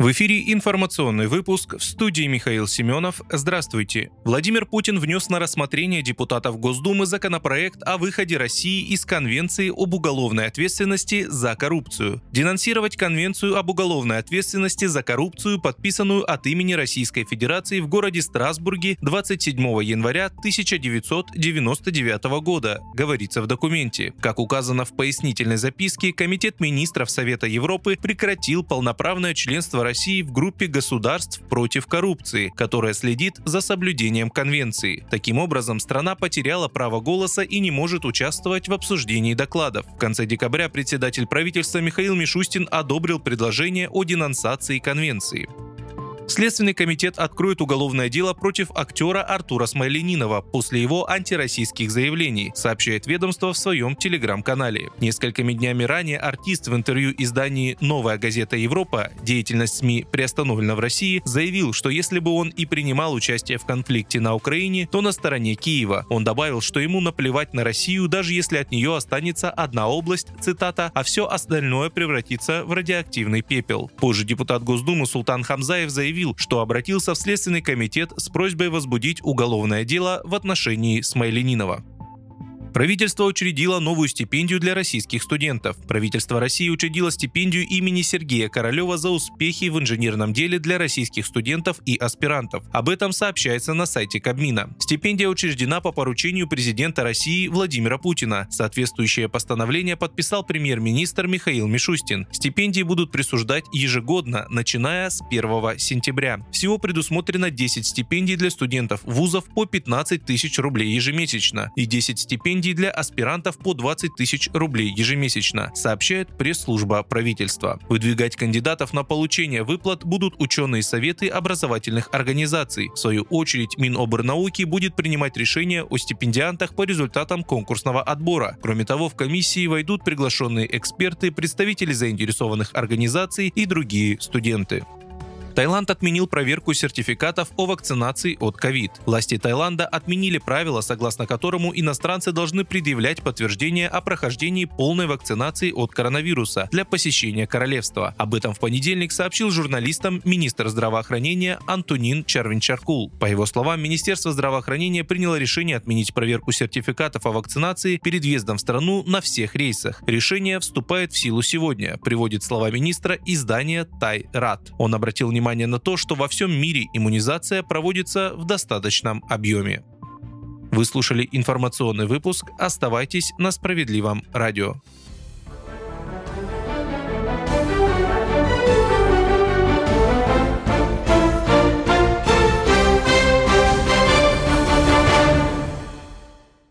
В эфире информационный выпуск в студии Михаил Семенов. Здравствуйте. Владимир Путин внес на рассмотрение депутатов Госдумы законопроект о выходе России из Конвенции об уголовной ответственности за коррупцию. Денонсировать Конвенцию об уголовной ответственности за коррупцию, подписанную от имени Российской Федерации в городе Страсбурге 27 января 1999 года, говорится в документе. Как указано в пояснительной записке, Комитет министров Совета Европы прекратил полноправное членство России в группе государств против коррупции, которая следит за соблюдением конвенции. Таким образом, страна потеряла право голоса и не может участвовать в обсуждении докладов. В конце декабря председатель правительства Михаил Мишустин одобрил предложение о денонсации конвенции. Следственный комитет откроет уголовное дело против актера Артура Смайленинова после его антироссийских заявлений, сообщает ведомство в своем телеграм-канале. Несколькими днями ранее артист в интервью издании «Новая газета Европа. Деятельность СМИ приостановлена в России» заявил, что если бы он и принимал участие в конфликте на Украине, то на стороне Киева. Он добавил, что ему наплевать на Россию, даже если от нее останется одна область, цитата, а все остальное превратится в радиоактивный пепел. Позже депутат Госдумы Султан Хамзаев заявил, заявил, что обратился в Следственный комитет с просьбой возбудить уголовное дело в отношении Смайленинова. Правительство учредило новую стипендию для российских студентов. Правительство России учредило стипендию имени Сергея Королева за успехи в инженерном деле для российских студентов и аспирантов. Об этом сообщается на сайте Кабмина. Стипендия учреждена по поручению президента России Владимира Путина. Соответствующее постановление подписал премьер-министр Михаил Мишустин. Стипендии будут присуждать ежегодно, начиная с 1 сентября. Всего предусмотрено 10 стипендий для студентов вузов по 15 тысяч рублей ежемесячно и 10 стипендий стипендий для аспирантов по 20 тысяч рублей ежемесячно, сообщает пресс-служба правительства. Выдвигать кандидатов на получение выплат будут ученые советы образовательных организаций. В свою очередь Миноборнауки будет принимать решения о стипендиантах по результатам конкурсного отбора. Кроме того, в комиссии войдут приглашенные эксперты, представители заинтересованных организаций и другие студенты. Таиланд отменил проверку сертификатов о вакцинации от ковид. Власти Таиланда отменили правила, согласно которому иностранцы должны предъявлять подтверждение о прохождении полной вакцинации от коронавируса для посещения королевства. Об этом в понедельник сообщил журналистам министр здравоохранения Антонин Чарвинчаркул. По его словам, Министерство здравоохранения приняло решение отменить проверку сертификатов о вакцинации перед въездом в страну на всех рейсах. Решение вступает в силу сегодня, приводит слова министра издания Тай Рад. Он обратил внимание внимание на то, что во всем мире иммунизация проводится в достаточном объеме. Вы слушали информационный выпуск. Оставайтесь на справедливом радио.